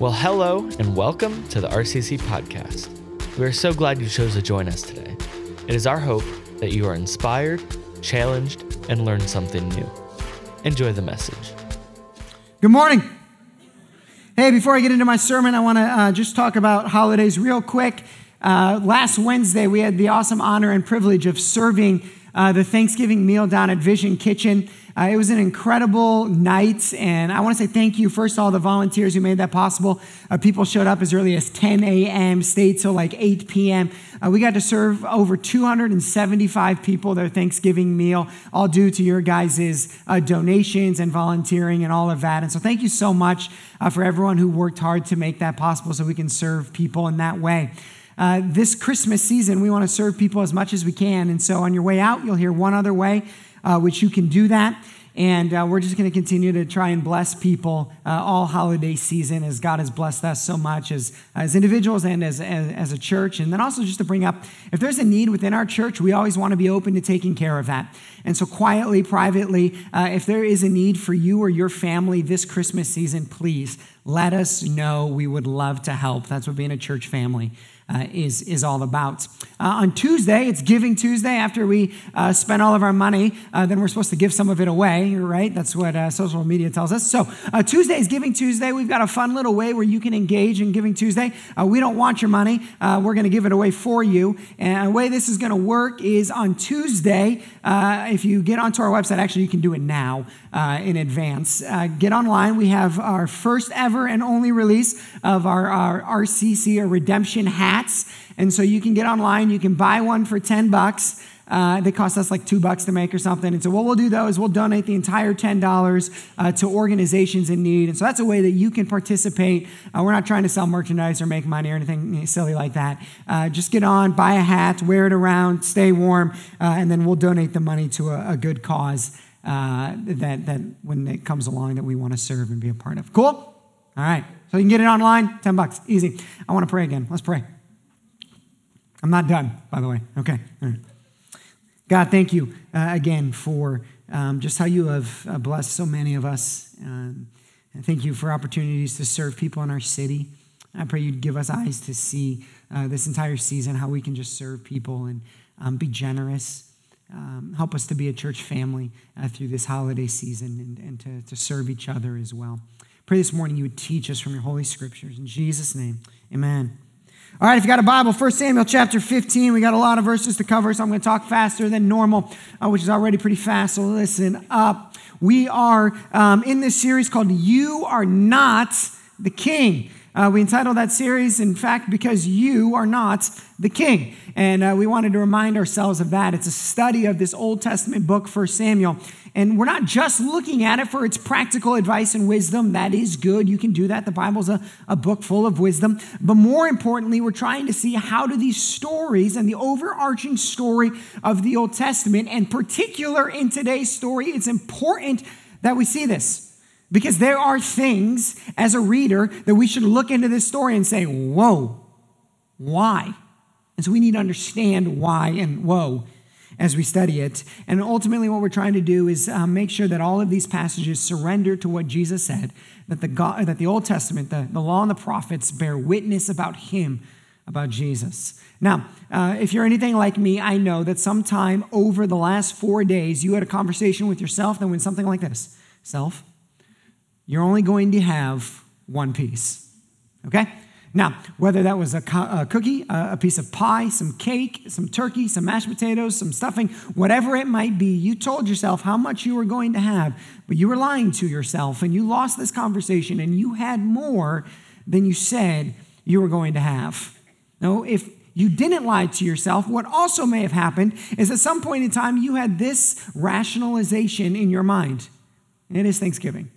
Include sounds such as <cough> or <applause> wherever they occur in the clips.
Well, hello and welcome to the RCC podcast. We are so glad you chose to join us today. It is our hope that you are inspired, challenged, and learned something new. Enjoy the message. Good morning. Hey, before I get into my sermon, I want to uh, just talk about holidays real quick. Uh, last Wednesday, we had the awesome honor and privilege of serving uh, the Thanksgiving meal down at Vision Kitchen. Uh, it was an incredible night, and I want to say thank you first to all the volunteers who made that possible. Uh, people showed up as early as 10 a.m., stayed till like 8 p.m. Uh, we got to serve over 275 people their Thanksgiving meal, all due to your guys' uh, donations and volunteering and all of that. And so, thank you so much uh, for everyone who worked hard to make that possible so we can serve people in that way. Uh, this Christmas season, we want to serve people as much as we can. And so, on your way out, you'll hear one other way uh, which you can do that. And uh, we're just going to continue to try and bless people uh, all holiday season as God has blessed us so much as, as individuals and as, as, as, a church. And then also just to bring up if there's a need within our church, we always want to be open to taking care of that. And so, quietly, privately, uh, if there is a need for you or your family this Christmas season, please let us know. We would love to help. That's what being a church family uh, is, is all about. Uh, on Tuesday, it's Giving Tuesday. After we uh, spend all of our money, uh, then we're supposed to give some of it away, right? That's what uh, social media tells us. So uh, Tuesday is Giving Tuesday. We've got a fun little way where you can engage in Giving Tuesday. we don't want your money. we're going to give it away for you. And the way this is going to work is on Tuesday, if you get onto our website, actually, you can do it now in advance. get online. We have our first ever and only release of our, our RCC or Redemption hats. And so you can get online, you can buy one for 10 bucks. Uh, they cost us like two bucks to make or something. And so what we'll do though is we'll donate the entire $10 uh, to organizations in need. And so that's a way that you can participate. Uh, we're not trying to sell merchandise or make money or anything silly like that. Uh, just get on, buy a hat, wear it around, stay warm, uh, and then we'll donate the money to a, a good cause uh, that, that when it comes along that we want to serve and be a part of. Cool? All right. So you can get it online, 10 bucks. Easy. I want to pray again. Let's pray. I'm not done, by the way. Okay. God, thank you uh, again for um, just how you have uh, blessed so many of us. Um, and thank you for opportunities to serve people in our city. I pray you'd give us eyes to see uh, this entire season how we can just serve people and um, be generous. Um, help us to be a church family uh, through this holiday season and, and to, to serve each other as well. Pray this morning you would teach us from your holy scriptures. In Jesus' name, amen. All right, if you got a Bible, 1 Samuel chapter 15, we got a lot of verses to cover, so I'm going to talk faster than normal, uh, which is already pretty fast, so listen up. We are um, in this series called You Are Not the King. Uh, we entitled that series, in fact, because you are not the king. And uh, we wanted to remind ourselves of that. It's a study of this Old Testament book, 1 Samuel. And we're not just looking at it for its practical advice and wisdom. That is good. You can do that. The Bible's a, a book full of wisdom. But more importantly, we're trying to see how do these stories and the overarching story of the Old Testament, and particular in today's story, it's important that we see this. Because there are things as a reader that we should look into this story and say, whoa, why? And so we need to understand why and whoa as we study it. And ultimately, what we're trying to do is um, make sure that all of these passages surrender to what Jesus said, that the, God, that the Old Testament, the, the law and the prophets bear witness about Him, about Jesus. Now, uh, if you're anything like me, I know that sometime over the last four days, you had a conversation with yourself that went something like this Self, you're only going to have one piece. Okay? Now, whether that was a, co- a cookie, a, a piece of pie, some cake, some turkey, some mashed potatoes, some stuffing, whatever it might be, you told yourself how much you were going to have, but you were lying to yourself and you lost this conversation and you had more than you said you were going to have. Now, if you didn't lie to yourself, what also may have happened is at some point in time you had this rationalization in your mind. It is Thanksgiving,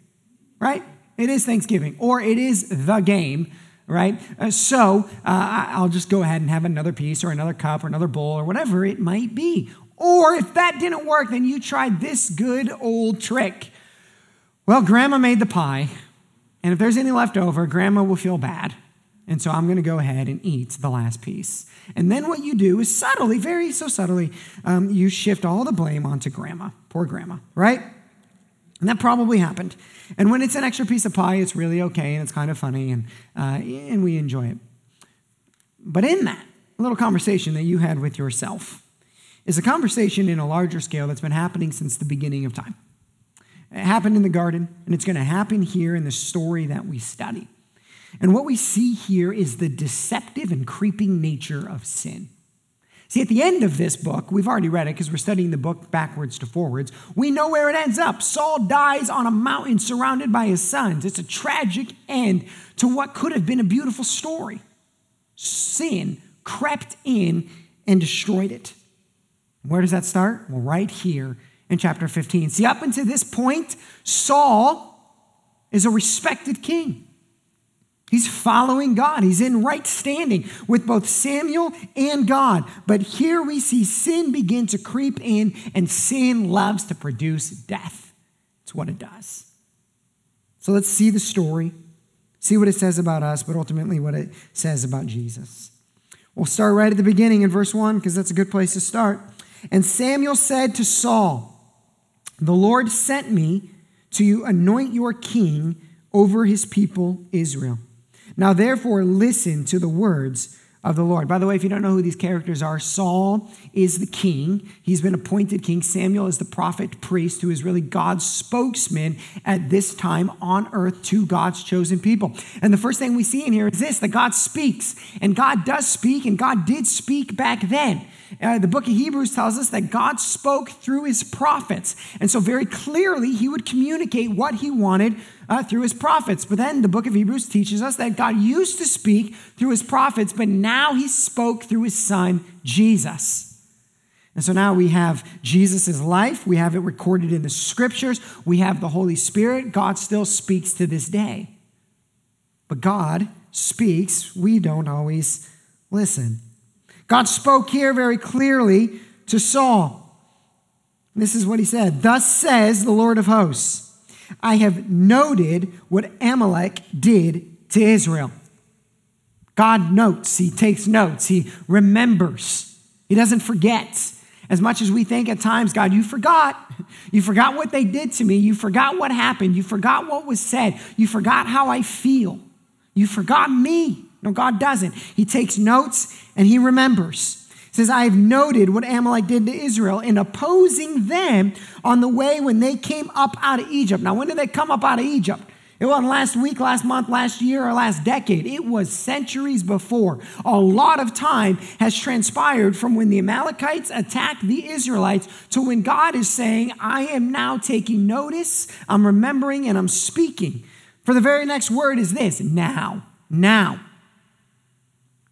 right? It is Thanksgiving, or it is the game right? Uh, so uh, I'll just go ahead and have another piece or another cup or another bowl or whatever it might be. Or if that didn't work, then you tried this good old trick. Well, grandma made the pie, and if there's any left over, grandma will feel bad. And so I'm going to go ahead and eat the last piece. And then what you do is subtly, very so subtly, um, you shift all the blame onto grandma, poor grandma, right? And that probably happened. And when it's an extra piece of pie, it's really okay and it's kind of funny and, uh, and we enjoy it. But in that little conversation that you had with yourself is a conversation in a larger scale that's been happening since the beginning of time. It happened in the garden, and it's going to happen here in the story that we study. And what we see here is the deceptive and creeping nature of sin. See, at the end of this book, we've already read it because we're studying the book backwards to forwards. We know where it ends up. Saul dies on a mountain surrounded by his sons. It's a tragic end to what could have been a beautiful story. Sin crept in and destroyed it. Where does that start? Well, right here in chapter 15. See, up until this point, Saul is a respected king. He's following God. He's in right standing with both Samuel and God. But here we see sin begin to creep in, and sin loves to produce death. It's what it does. So let's see the story, see what it says about us, but ultimately what it says about Jesus. We'll start right at the beginning in verse 1 because that's a good place to start. And Samuel said to Saul, The Lord sent me to anoint your king over his people Israel. Now, therefore, listen to the words of the Lord. By the way, if you don't know who these characters are, Saul is the king. He's been appointed king. Samuel is the prophet priest who is really God's spokesman at this time on earth to God's chosen people. And the first thing we see in here is this that God speaks. And God does speak, and God did speak back then. Uh, the book of Hebrews tells us that God spoke through his prophets. And so, very clearly, he would communicate what he wanted uh, through his prophets. But then the book of Hebrews teaches us that God used to speak through his prophets, but now he spoke through his son, Jesus. And so now we have Jesus' life, we have it recorded in the scriptures, we have the Holy Spirit. God still speaks to this day. But God speaks, we don't always listen. God spoke here very clearly to Saul. This is what he said Thus says the Lord of hosts. I have noted what Amalek did to Israel. God notes, He takes notes, He remembers, He doesn't forget. As much as we think at times, God, you forgot. You forgot what they did to me. You forgot what happened. You forgot what was said. You forgot how I feel. You forgot me. No, God doesn't. He takes notes and He remembers says, I have noted what Amalek did to Israel in opposing them on the way when they came up out of Egypt. Now, when did they come up out of Egypt? It wasn't last week, last month, last year, or last decade. It was centuries before. A lot of time has transpired from when the Amalekites attacked the Israelites to when God is saying, I am now taking notice, I'm remembering, and I'm speaking. For the very next word is this now, now.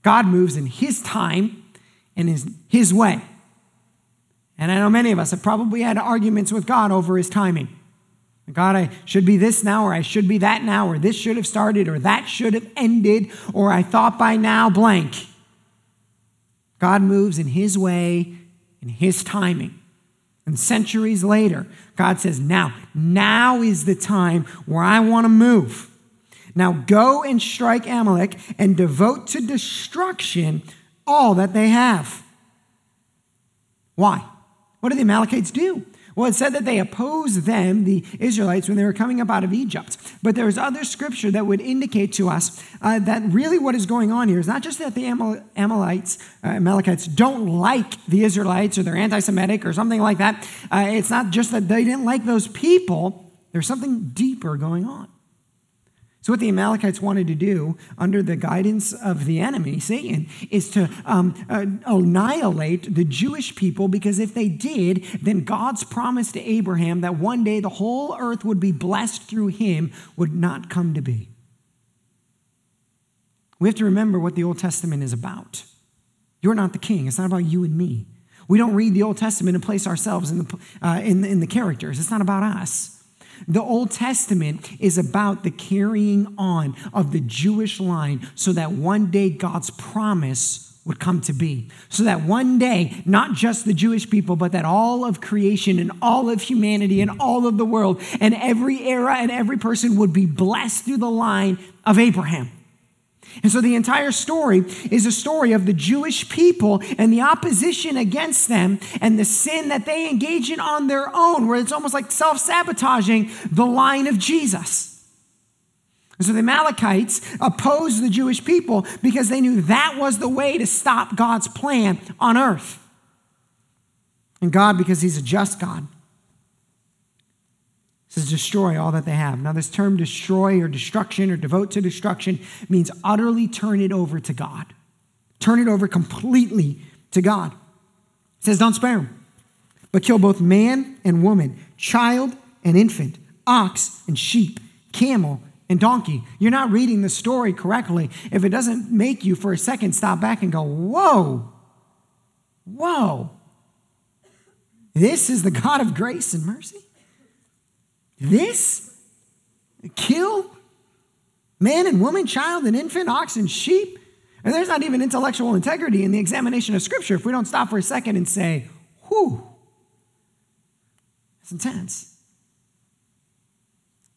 God moves in His time in his, his way. And I know many of us have probably had arguments with God over his timing. God, I should be this now, or I should be that now, or this should have started, or that should have ended, or I thought by now blank. God moves in his way, in his timing. And centuries later, God says, Now, now is the time where I want to move. Now go and strike Amalek and devote to destruction all that they have. Why? What do the Amalekites do? Well, it said that they opposed them, the Israelites, when they were coming up out of Egypt. But there's other scripture that would indicate to us uh, that really what is going on here is not just that the Amal- Amalekites, uh, Amalekites don't like the Israelites or they're anti Semitic or something like that. Uh, it's not just that they didn't like those people, there's something deeper going on. So, what the Amalekites wanted to do under the guidance of the enemy, Satan, is to um, uh, annihilate the Jewish people because if they did, then God's promise to Abraham that one day the whole earth would be blessed through him would not come to be. We have to remember what the Old Testament is about. You're not the king, it's not about you and me. We don't read the Old Testament and place ourselves in the, uh, in, in the characters, it's not about us. The Old Testament is about the carrying on of the Jewish line so that one day God's promise would come to be. So that one day, not just the Jewish people, but that all of creation and all of humanity and all of the world and every era and every person would be blessed through the line of Abraham. And so the entire story is a story of the Jewish people and the opposition against them and the sin that they engage in on their own, where it's almost like self sabotaging the line of Jesus. And so the Amalekites opposed the Jewish people because they knew that was the way to stop God's plan on earth. And God, because He's a just God, says destroy all that they have. Now, this term destroy or destruction or devote to destruction means utterly turn it over to God. Turn it over completely to God. It says, don't spare them, but kill both man and woman, child and infant, ox and sheep, camel and donkey. You're not reading the story correctly if it doesn't make you for a second stop back and go, whoa, whoa. This is the God of grace and mercy? This? Kill man and woman, child and infant, ox and sheep? And there's not even intellectual integrity in the examination of Scripture if we don't stop for a second and say, whew, it's intense.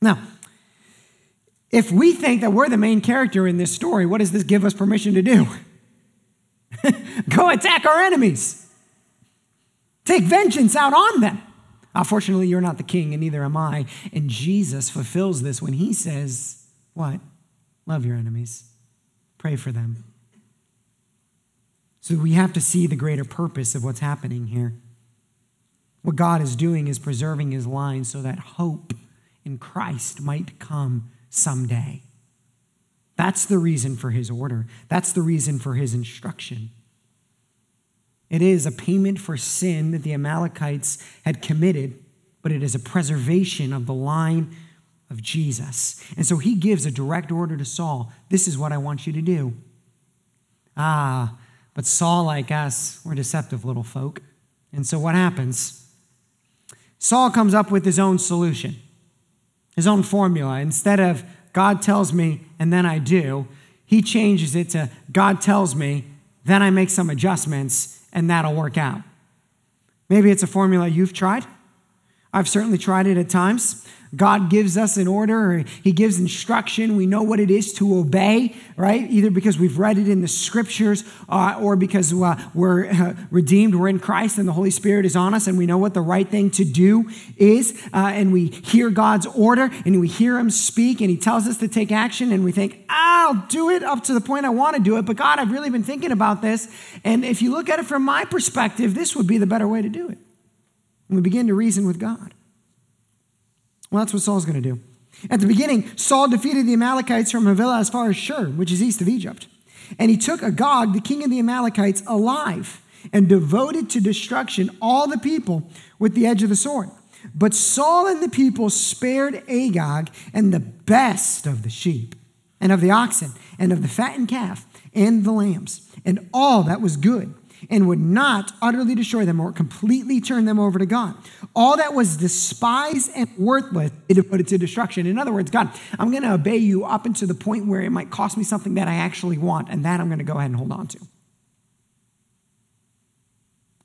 Now, if we think that we're the main character in this story, what does this give us permission to do? <laughs> Go attack our enemies, take vengeance out on them. Uh, Unfortunately, you're not the king, and neither am I. And Jesus fulfills this when he says, What? Love your enemies, pray for them. So we have to see the greater purpose of what's happening here. What God is doing is preserving his line so that hope in Christ might come someday. That's the reason for his order. That's the reason for his instruction. It is a payment for sin that the Amalekites had committed, but it is a preservation of the line of Jesus. And so he gives a direct order to Saul this is what I want you to do. Ah, but Saul, like us, we're deceptive little folk. And so what happens? Saul comes up with his own solution, his own formula. Instead of God tells me and then I do, he changes it to God tells me, then I make some adjustments, and that'll work out. Maybe it's a formula you've tried. I've certainly tried it at times. God gives us an order or He gives instruction. We know what it is to obey, right? Either because we've read it in the scriptures uh, or because uh, we're uh, redeemed, we're in Christ, and the Holy Spirit is on us, and we know what the right thing to do is. Uh, and we hear God's order and we hear Him speak, and He tells us to take action, and we think, I'll do it up to the point I want to do it. But God, I've really been thinking about this. And if you look at it from my perspective, this would be the better way to do it. And we begin to reason with God. Well, that's what Saul's going to do. At the beginning, Saul defeated the Amalekites from Havilah as far as Shur, which is east of Egypt. And he took Agag, the king of the Amalekites, alive and devoted to destruction all the people with the edge of the sword. But Saul and the people spared Agag and the best of the sheep and of the oxen and of the fattened calf and the lambs and all that was good and would not utterly destroy them or completely turn them over to God. All that was despised and worthless, they devoted to destruction. In other words, God, I'm going to obey you up until the point where it might cost me something that I actually want, and that I'm going to go ahead and hold on to.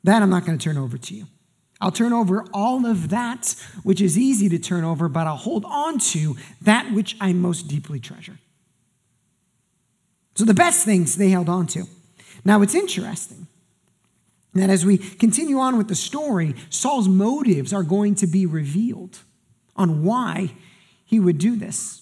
That I'm not going to turn over to you. I'll turn over all of that which is easy to turn over, but I'll hold on to that which I most deeply treasure. So the best things they held on to. Now it's interesting that as we continue on with the story, Saul's motives are going to be revealed on why he would do this.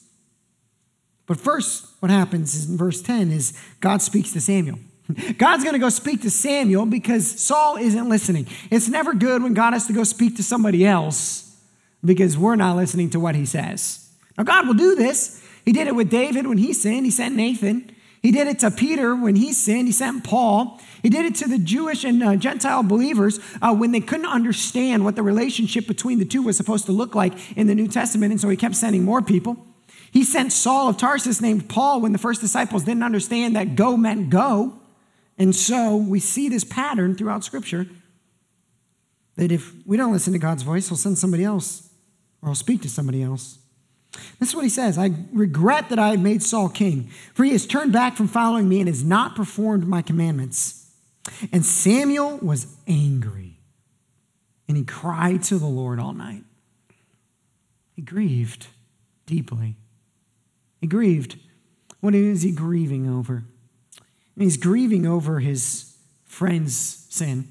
But first, what happens in verse 10 is God speaks to Samuel. <laughs> God's going to go speak to Samuel because Saul isn't listening. It's never good when God has to go speak to somebody else because we're not listening to what he says. Now, God will do this. He did it with David when he sinned, he sent Nathan. He did it to Peter when he sinned, he sent Paul. He did it to the Jewish and uh, Gentile believers uh, when they couldn't understand what the relationship between the two was supposed to look like in the New Testament, and so he kept sending more people. He sent Saul of Tarsus named Paul when the first disciples didn't understand that go meant go. And so we see this pattern throughout Scripture that if we don't listen to God's voice, he'll send somebody else or he'll speak to somebody else. This is what he says I regret that I have made Saul king, for he has turned back from following me and has not performed my commandments. And Samuel was angry, and he cried to the Lord all night. He grieved deeply. He grieved. What is he grieving over? He's grieving over his friend's sin.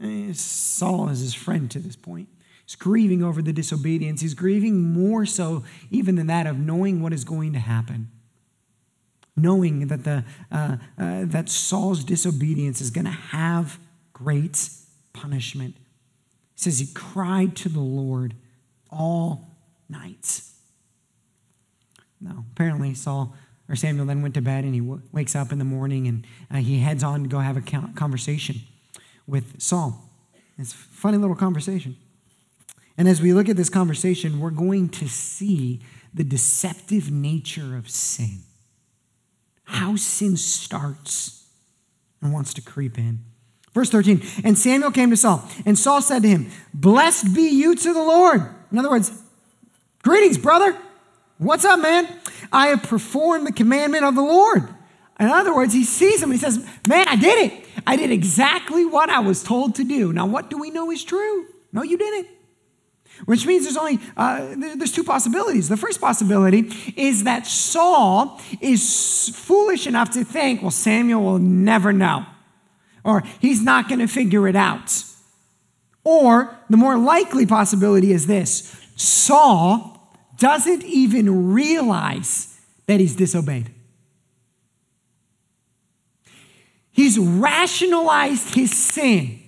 Eh, Saul is his friend to this point. He's grieving over the disobedience. He's grieving more so even than that of knowing what is going to happen. Knowing that, the, uh, uh, that Saul's disobedience is going to have great punishment. He says he cried to the Lord all night. Now, apparently, Saul or Samuel then went to bed and he w- wakes up in the morning and uh, he heads on to go have a conversation with Saul. It's a funny little conversation. And as we look at this conversation, we're going to see the deceptive nature of sin, how sin starts and wants to creep in. Verse 13, and Samuel came to Saul, and Saul said to him, Blessed be you to the Lord. In other words, greetings, brother. What's up, man? I have performed the commandment of the Lord. In other words, he sees him and he says, Man, I did it. I did exactly what I was told to do. Now, what do we know is true? No, you didn't. Which means there's only uh, there's two possibilities. The first possibility is that Saul is foolish enough to think, well, Samuel will never know, or he's not going to figure it out. Or the more likely possibility is this: Saul doesn't even realize that he's disobeyed. He's rationalized his sin.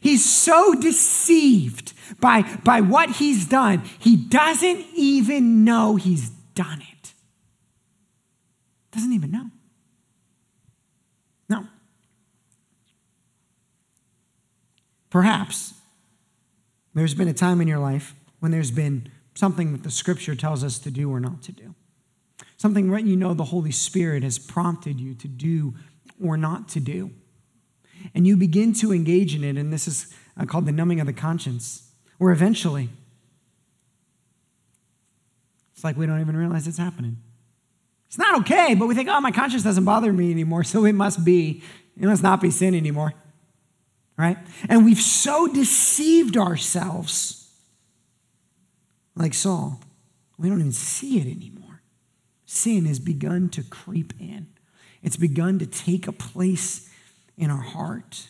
He's so deceived by, by what he's done, he doesn't even know he's done it. Doesn't even know. No. Perhaps there's been a time in your life when there's been something that the scripture tells us to do or not to do. Something that you know the Holy Spirit has prompted you to do or not to do. And you begin to engage in it, and this is uh, called the numbing of the conscience or eventually, it's like we don't even realize it's happening. It's not okay, but we think, oh, my conscience doesn't bother me anymore, so it must be, it must not be sin anymore. Right? And we've so deceived ourselves, like Saul, we don't even see it anymore. Sin has begun to creep in, it's begun to take a place in our heart.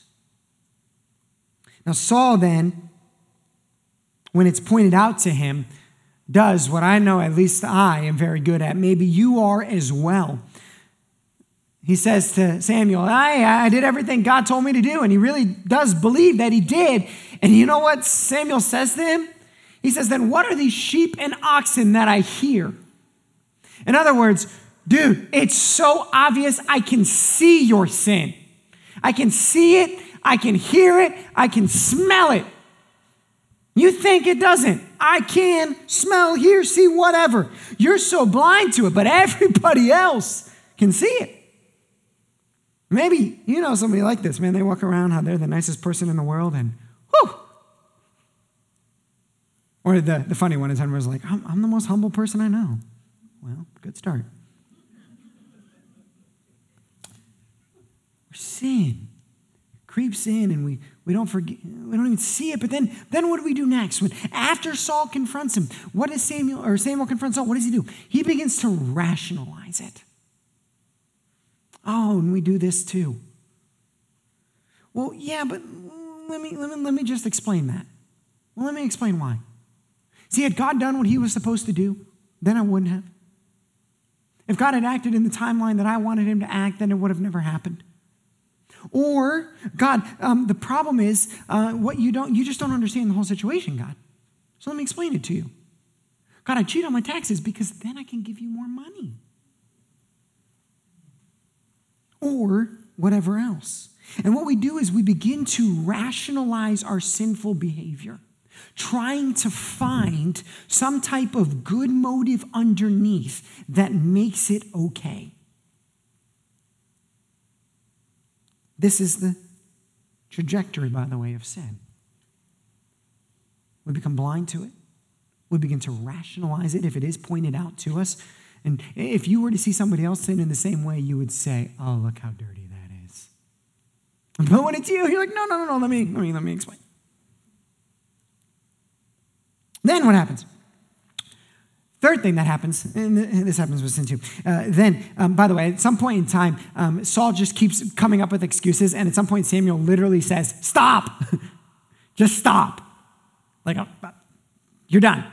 Now, Saul then when it's pointed out to him, does what I know, at least I am very good at. Maybe you are as well. He says to Samuel, I, I did everything God told me to do. And he really does believe that he did. And you know what Samuel says to him? He says, Then what are these sheep and oxen that I hear? In other words, dude, it's so obvious I can see your sin. I can see it, I can hear it, I can smell it. You think it doesn't. I can smell, hear, see, whatever. You're so blind to it, but <laughs> everybody else can see it. Maybe you know somebody like this, man. They walk around how they're the nicest person in the world, and whew. Or the, the funny one is everyone's like, I'm, I'm the most humble person I know. Well, good start. Sin creeps in and we, we don't forget, we don't even see it. But then, then what do we do next? When after Saul confronts him, what does Samuel or Samuel confronts Saul? What does he do? He begins to rationalize it. Oh, and we do this too. Well, yeah, but let me, let me, let me just explain that. Well, let me explain why. See, had God done what he was supposed to do, then I wouldn't have. If God had acted in the timeline that I wanted him to act, then it would have never happened. Or, God, um, the problem is uh, what you don't, you just don't understand the whole situation, God. So let me explain it to you. God, I cheat on my taxes because then I can give you more money. Or whatever else. And what we do is we begin to rationalize our sinful behavior, trying to find some type of good motive underneath that makes it okay. This is the trajectory, by the way, of sin. We become blind to it. We begin to rationalize it if it is pointed out to us. And if you were to see somebody else sin in the same way, you would say, Oh, look how dirty that is. But when it's you, you're like, No, no, no, no, let me, let me, let me explain. Then what happens? Third thing that happens, and this happens with sin too. Uh, then, um, by the way, at some point in time, um, Saul just keeps coming up with excuses, and at some point, Samuel literally says, Stop! <laughs> just stop. Like, uh, you're done.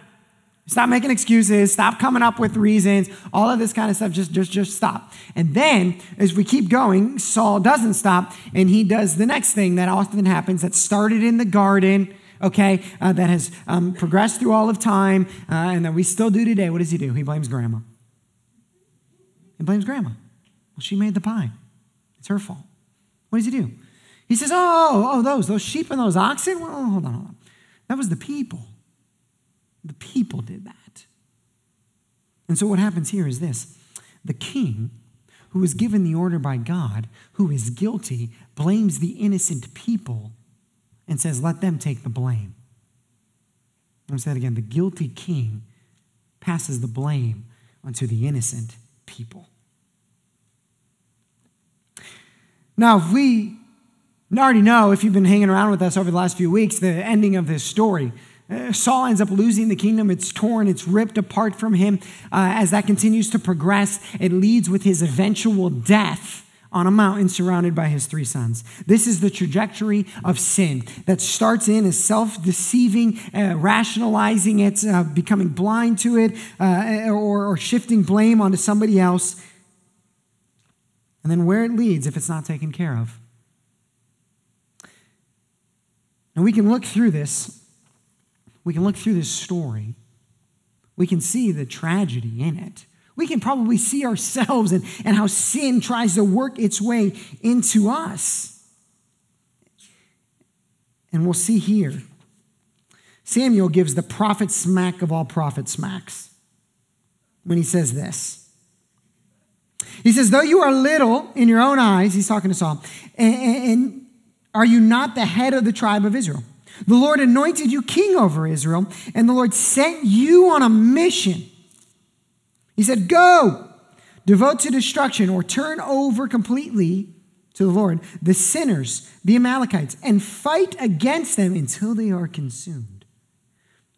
Stop making excuses. Stop coming up with reasons. All of this kind of stuff. Just, just, just stop. And then, as we keep going, Saul doesn't stop, and he does the next thing that often happens that started in the garden okay, uh, that has um, progressed through all of time uh, and that we still do today, what does he do? He blames grandma. He blames grandma. Well, she made the pie. It's her fault. What does he do? He says, oh, oh, those, those sheep and those oxen? Well, hold on, hold on. That was the people. The people did that. And so what happens here is this the king, who is given the order by God, who is guilty, blames the innocent people and says, let them take the blame. I'm say that again. The guilty king passes the blame onto the innocent people. Now, if we already know, if you've been hanging around with us over the last few weeks, the ending of this story. Uh, Saul ends up losing the kingdom. It's torn, it's ripped apart from him. Uh, as that continues to progress, it leads with his eventual death on a mountain surrounded by his three sons. This is the trajectory of sin that starts in as self deceiving, uh, rationalizing it, uh, becoming blind to it, uh, or, or shifting blame onto somebody else. And then where it leads if it's not taken care of. And we can look through this, we can look through this story, we can see the tragedy in it. We can probably see ourselves and, and how sin tries to work its way into us. And we'll see here. Samuel gives the prophet smack of all prophet smacks when he says this. He says, Though you are little in your own eyes, he's talking to Saul, and, and are you not the head of the tribe of Israel? The Lord anointed you king over Israel, and the Lord sent you on a mission he said, Go, devote to destruction, or turn over completely to the Lord the sinners, the Amalekites, and fight against them until they are consumed.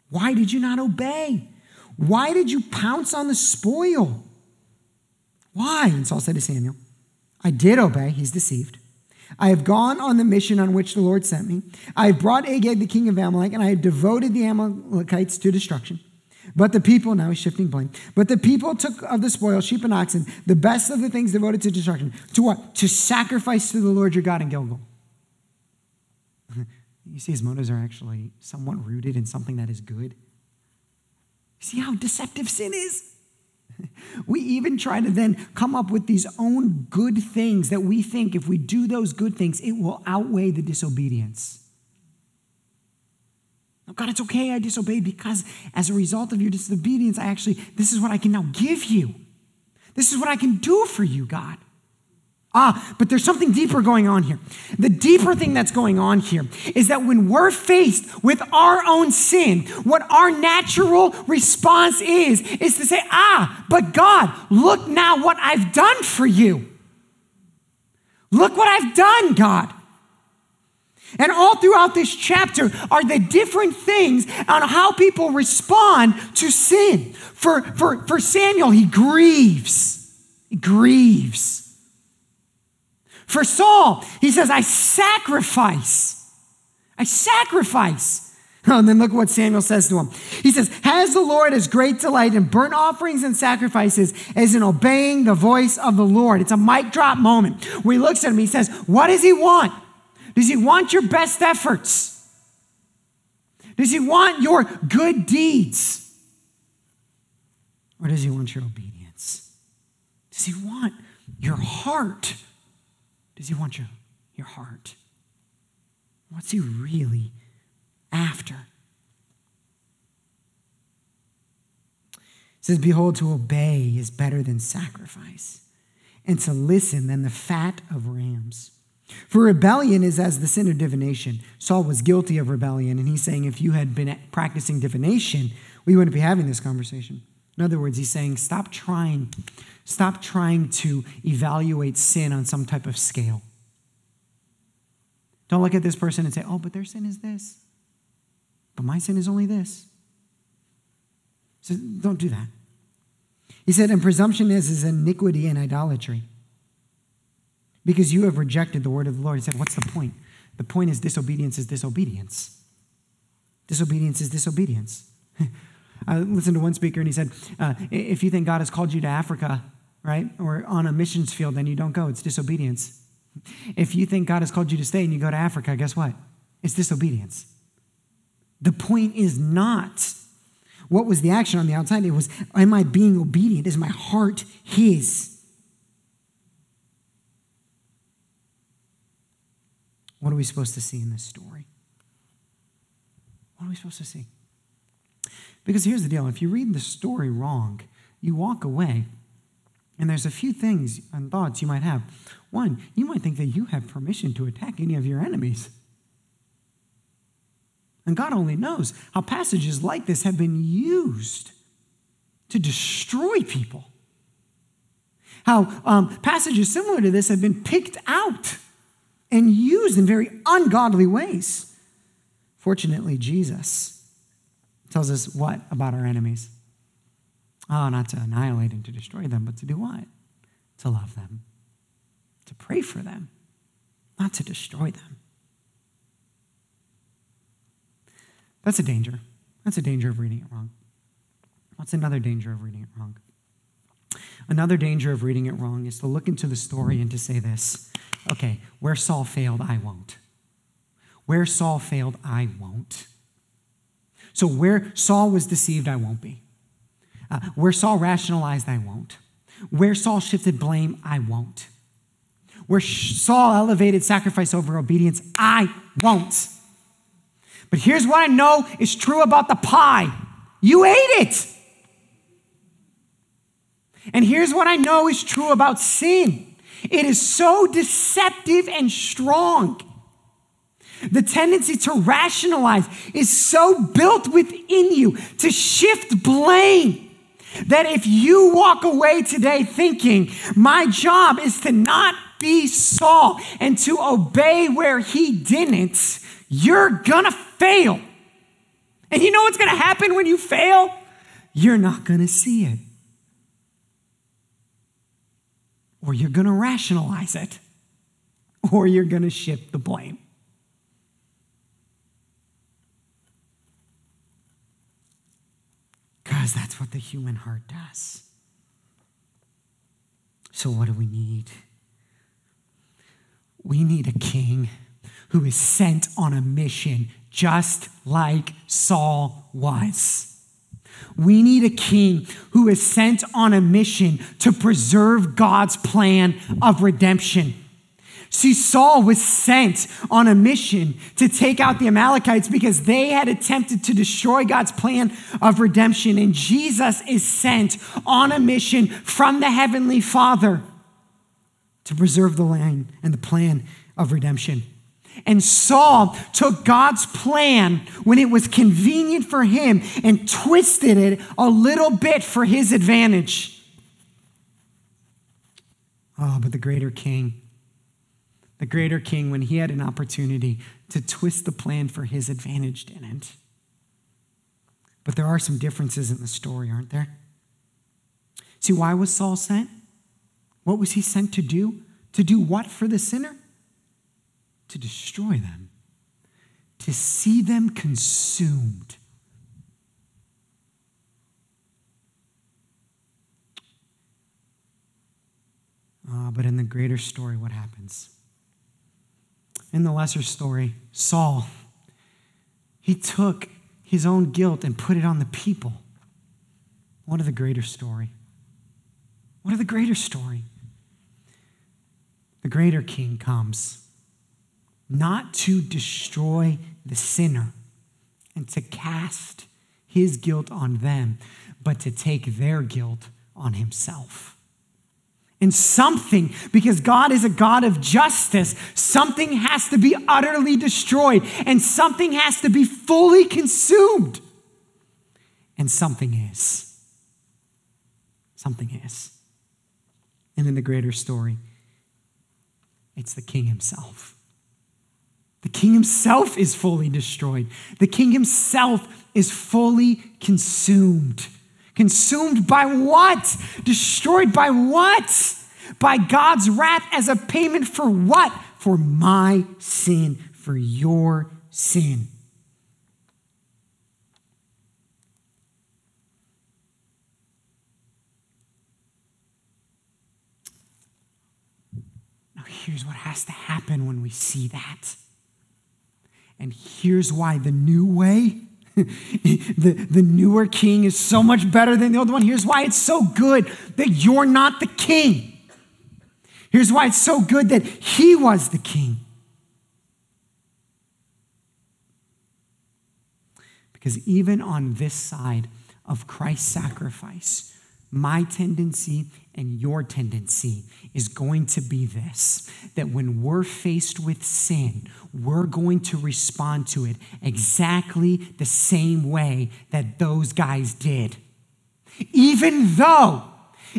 Why did you not obey? Why did you pounce on the spoil? Why? And Saul said to Samuel, I did obey. He's deceived. I have gone on the mission on which the Lord sent me. I have brought Agag, the king of Amalek, and I have devoted the Amalekites to destruction. But the people, now he's shifting blame, but the people took of the spoil, sheep and oxen, the best of the things devoted to destruction. To what? To sacrifice to the Lord your God in Gilgal. <laughs> You see, his motives are actually somewhat rooted in something that is good. See how deceptive sin is? <laughs> We even try to then come up with these own good things that we think if we do those good things, it will outweigh the disobedience. Oh, God, it's okay I disobeyed because as a result of your disobedience, I actually, this is what I can now give you. This is what I can do for you, God. Ah, but there's something deeper going on here. The deeper thing that's going on here is that when we're faced with our own sin, what our natural response is, is to say, ah, but God, look now what I've done for you. Look what I've done, God. And all throughout this chapter are the different things on how people respond to sin. For, for, for Samuel, he grieves. He grieves. For Saul, he says, I sacrifice. I sacrifice. Oh, <laughs> and then look what Samuel says to him. He says, Has the Lord as great delight in burnt offerings and sacrifices as in obeying the voice of the Lord? It's a mic drop moment where he looks at him. He says, What does he want? Does he want your best efforts? Does he want your good deeds? Or does he want your obedience? Does he want your heart? Does he want your, your heart? What's he really after? It says, Behold, to obey is better than sacrifice, and to listen than the fat of rams. For rebellion is as the sin of divination. Saul was guilty of rebellion, and he's saying if you had been practicing divination, we wouldn't be having this conversation. In other words, he's saying stop trying, stop trying to evaluate sin on some type of scale. Don't look at this person and say, oh, but their sin is this. But my sin is only this. So don't do that. He said, And presumption is, is iniquity and idolatry. Because you have rejected the word of the Lord. and said, What's the point? The point is disobedience is disobedience. Disobedience is disobedience. <laughs> I listened to one speaker and he said, uh, If you think God has called you to Africa, right, or on a missions field, then you don't go. It's disobedience. If you think God has called you to stay and you go to Africa, guess what? It's disobedience. The point is not what was the action on the outside, it was, Am I being obedient? Is my heart His? What are we supposed to see in this story? What are we supposed to see? Because here's the deal if you read the story wrong, you walk away, and there's a few things and thoughts you might have. One, you might think that you have permission to attack any of your enemies. And God only knows how passages like this have been used to destroy people. How um, passages similar to this have been picked out and used in very ungodly ways. Fortunately, Jesus tells us what about our enemies? Oh, not to annihilate and to destroy them, but to do what? To love them, to pray for them, not to destroy them. That's a danger. That's a danger of reading it wrong. What's another danger of reading it wrong? Another danger of reading it wrong is to look into the story and to say this okay, where Saul failed, I won't. Where Saul failed, I won't. So where Saul was deceived, I won't be. Uh, where Saul rationalized, I won't. Where Saul shifted blame, I won't. Where Saul elevated sacrifice over obedience, I won't. But here's what I know is true about the pie you ate it. And here's what I know is true about sin it is so deceptive and strong. The tendency to rationalize is so built within you to shift blame that if you walk away today thinking, my job is to not be Saul and to obey where he didn't, you're gonna fail. And you know what's gonna happen when you fail? You're not gonna see it. Or you're going to rationalize it, or you're going to shift the blame. Because that's what the human heart does. So, what do we need? We need a king who is sent on a mission just like Saul was. We need a king who is sent on a mission to preserve God's plan of redemption. See, Saul was sent on a mission to take out the Amalekites because they had attempted to destroy God's plan of redemption. And Jesus is sent on a mission from the Heavenly Father to preserve the land and the plan of redemption. And Saul took God's plan when it was convenient for him and twisted it a little bit for his advantage. Oh, but the greater king, the greater king, when he had an opportunity to twist the plan for his advantage, didn't. But there are some differences in the story, aren't there? See, why was Saul sent? What was he sent to do? To do what for the sinner? To destroy them, to see them consumed. Uh, but in the greater story, what happens? In the lesser story, Saul, he took his own guilt and put it on the people. What of the greater story? What of the greater story? The greater king comes not to destroy the sinner and to cast his guilt on them, but to take their guilt on himself. And something, because God is a God of justice, something has to be utterly destroyed and something has to be fully consumed. And something is. Something is. And in the greater story, it's the king himself. The king himself is fully destroyed. The king himself is fully consumed. Consumed by what? Destroyed by what? By God's wrath as a payment for what? For my sin, for your sin. Now, here's what has to happen when we see that. And here's why the new way <laughs> the, the newer king is so much better than the old one. Here's why it's so good that you're not the king. Here's why it's so good that he was the king. Because even on this side of Christ's sacrifice, my tendency and your tendency is going to be this that when we're faced with sin, we're going to respond to it exactly the same way that those guys did. Even though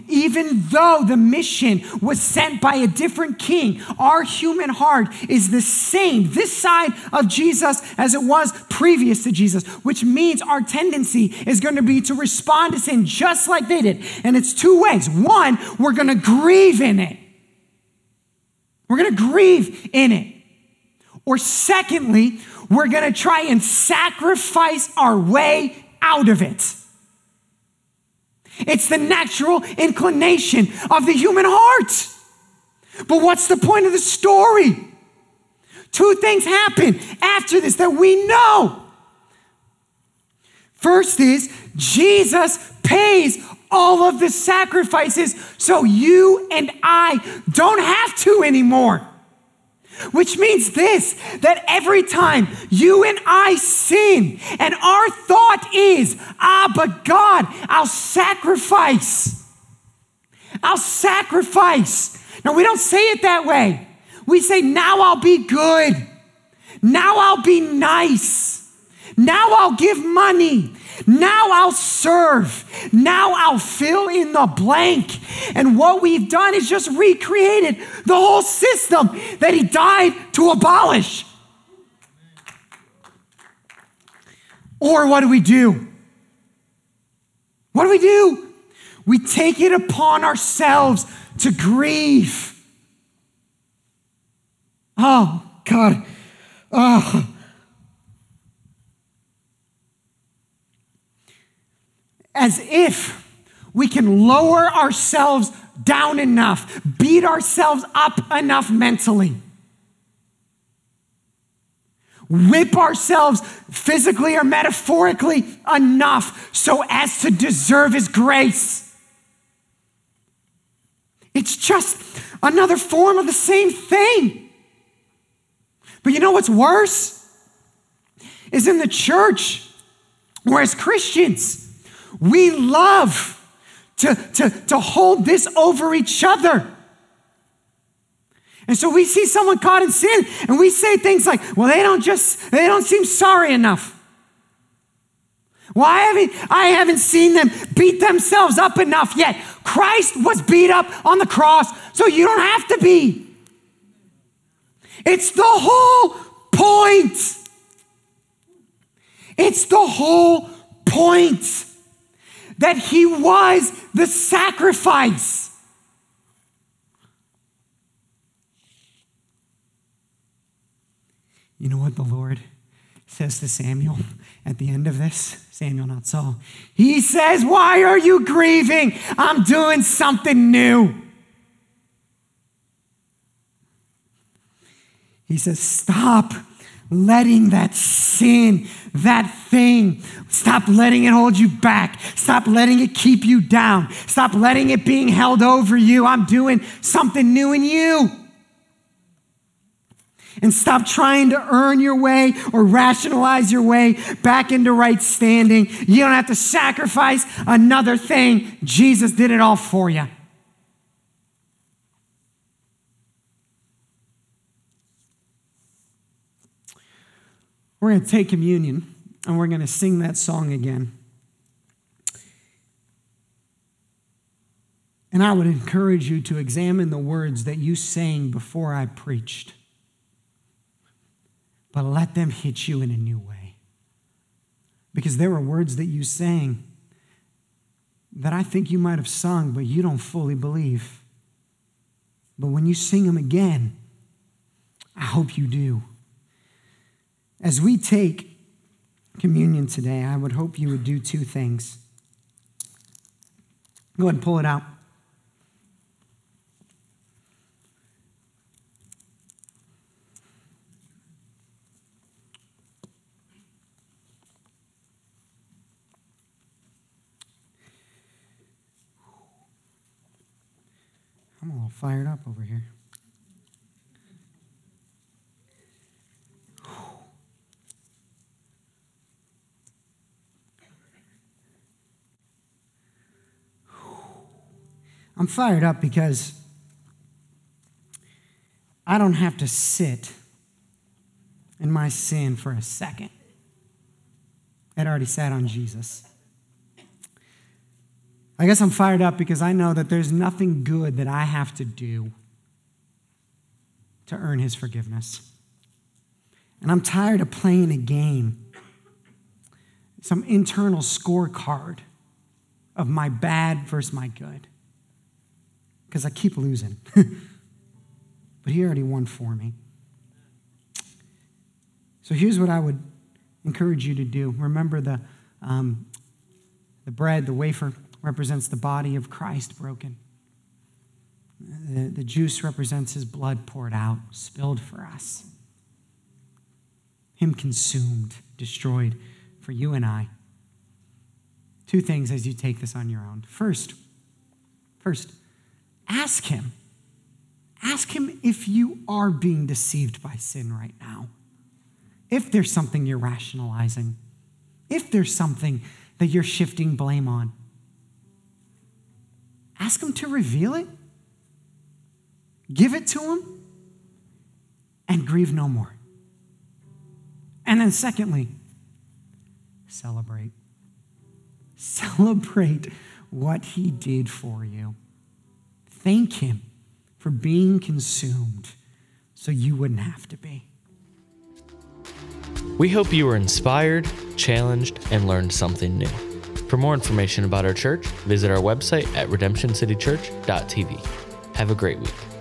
even though the mission was sent by a different king, our human heart is the same this side of Jesus as it was previous to Jesus, which means our tendency is going to be to respond to sin just like they did. And it's two ways. One, we're going to grieve in it. We're going to grieve in it. Or secondly, we're going to try and sacrifice our way out of it. It's the natural inclination of the human heart. But what's the point of the story? Two things happen after this that we know. First is Jesus pays all of the sacrifices so you and I don't have to anymore. Which means this that every time you and I sin, and our thought is, ah, but God, I'll sacrifice. I'll sacrifice. Now, we don't say it that way. We say, now I'll be good. Now I'll be nice. Now I'll give money. Now I'll serve. Now I'll fill in the blank. And what we've done is just recreated the whole system that he died to abolish. Or what do we do? What do we do? We take it upon ourselves to grieve. Oh, God. Oh, as if we can lower ourselves down enough, beat ourselves up enough mentally, whip ourselves physically or metaphorically enough so as to deserve His grace. It's just another form of the same thing. But you know what's worse? Is in the church, where as Christians, we love to, to, to hold this over each other. And so we see someone caught in sin and we say things like, well, they don't just, they don't seem sorry enough. I haven't, I haven't seen them beat themselves up enough yet. Christ was beat up on the cross, so you don't have to be. It's the whole point. It's the whole point that he was the sacrifice. You know what the Lord says to Samuel at the end of this? Samuel, not Saul. He says, Why are you grieving? I'm doing something new. He says, Stop letting that sin, that thing, stop letting it hold you back. Stop letting it keep you down. Stop letting it being held over you. I'm doing something new in you. And stop trying to earn your way or rationalize your way back into right standing. You don't have to sacrifice another thing. Jesus did it all for you. We're going to take communion and we're going to sing that song again. And I would encourage you to examine the words that you sang before I preached. But let them hit you in a new way. Because there were words that you sang that I think you might have sung, but you don't fully believe. But when you sing them again, I hope you do. As we take communion today, I would hope you would do two things. Go ahead and pull it out. I'm a little fired up over here. I'm fired up because I don't have to sit in my sin for a second. It already sat on Jesus. I guess I'm fired up because I know that there's nothing good that I have to do to earn his forgiveness. And I'm tired of playing a game, some internal scorecard of my bad versus my good. Because I keep losing. <laughs> but he already won for me. So here's what I would encourage you to do remember the, um, the bread, the wafer represents the body of Christ broken. The, the juice represents his blood poured out, spilled for us. Him consumed, destroyed for you and I. Two things as you take this on your own. First, first, ask him. Ask him if you are being deceived by sin right now. If there's something you're rationalizing, if there's something that you're shifting blame on. Ask Him to reveal it, give it to Him, and grieve no more. And then, secondly, celebrate. Celebrate what He did for you. Thank Him for being consumed so you wouldn't have to be. We hope you were inspired, challenged, and learned something new. For more information about our church, visit our website at redemptioncitychurch.tv. Have a great week.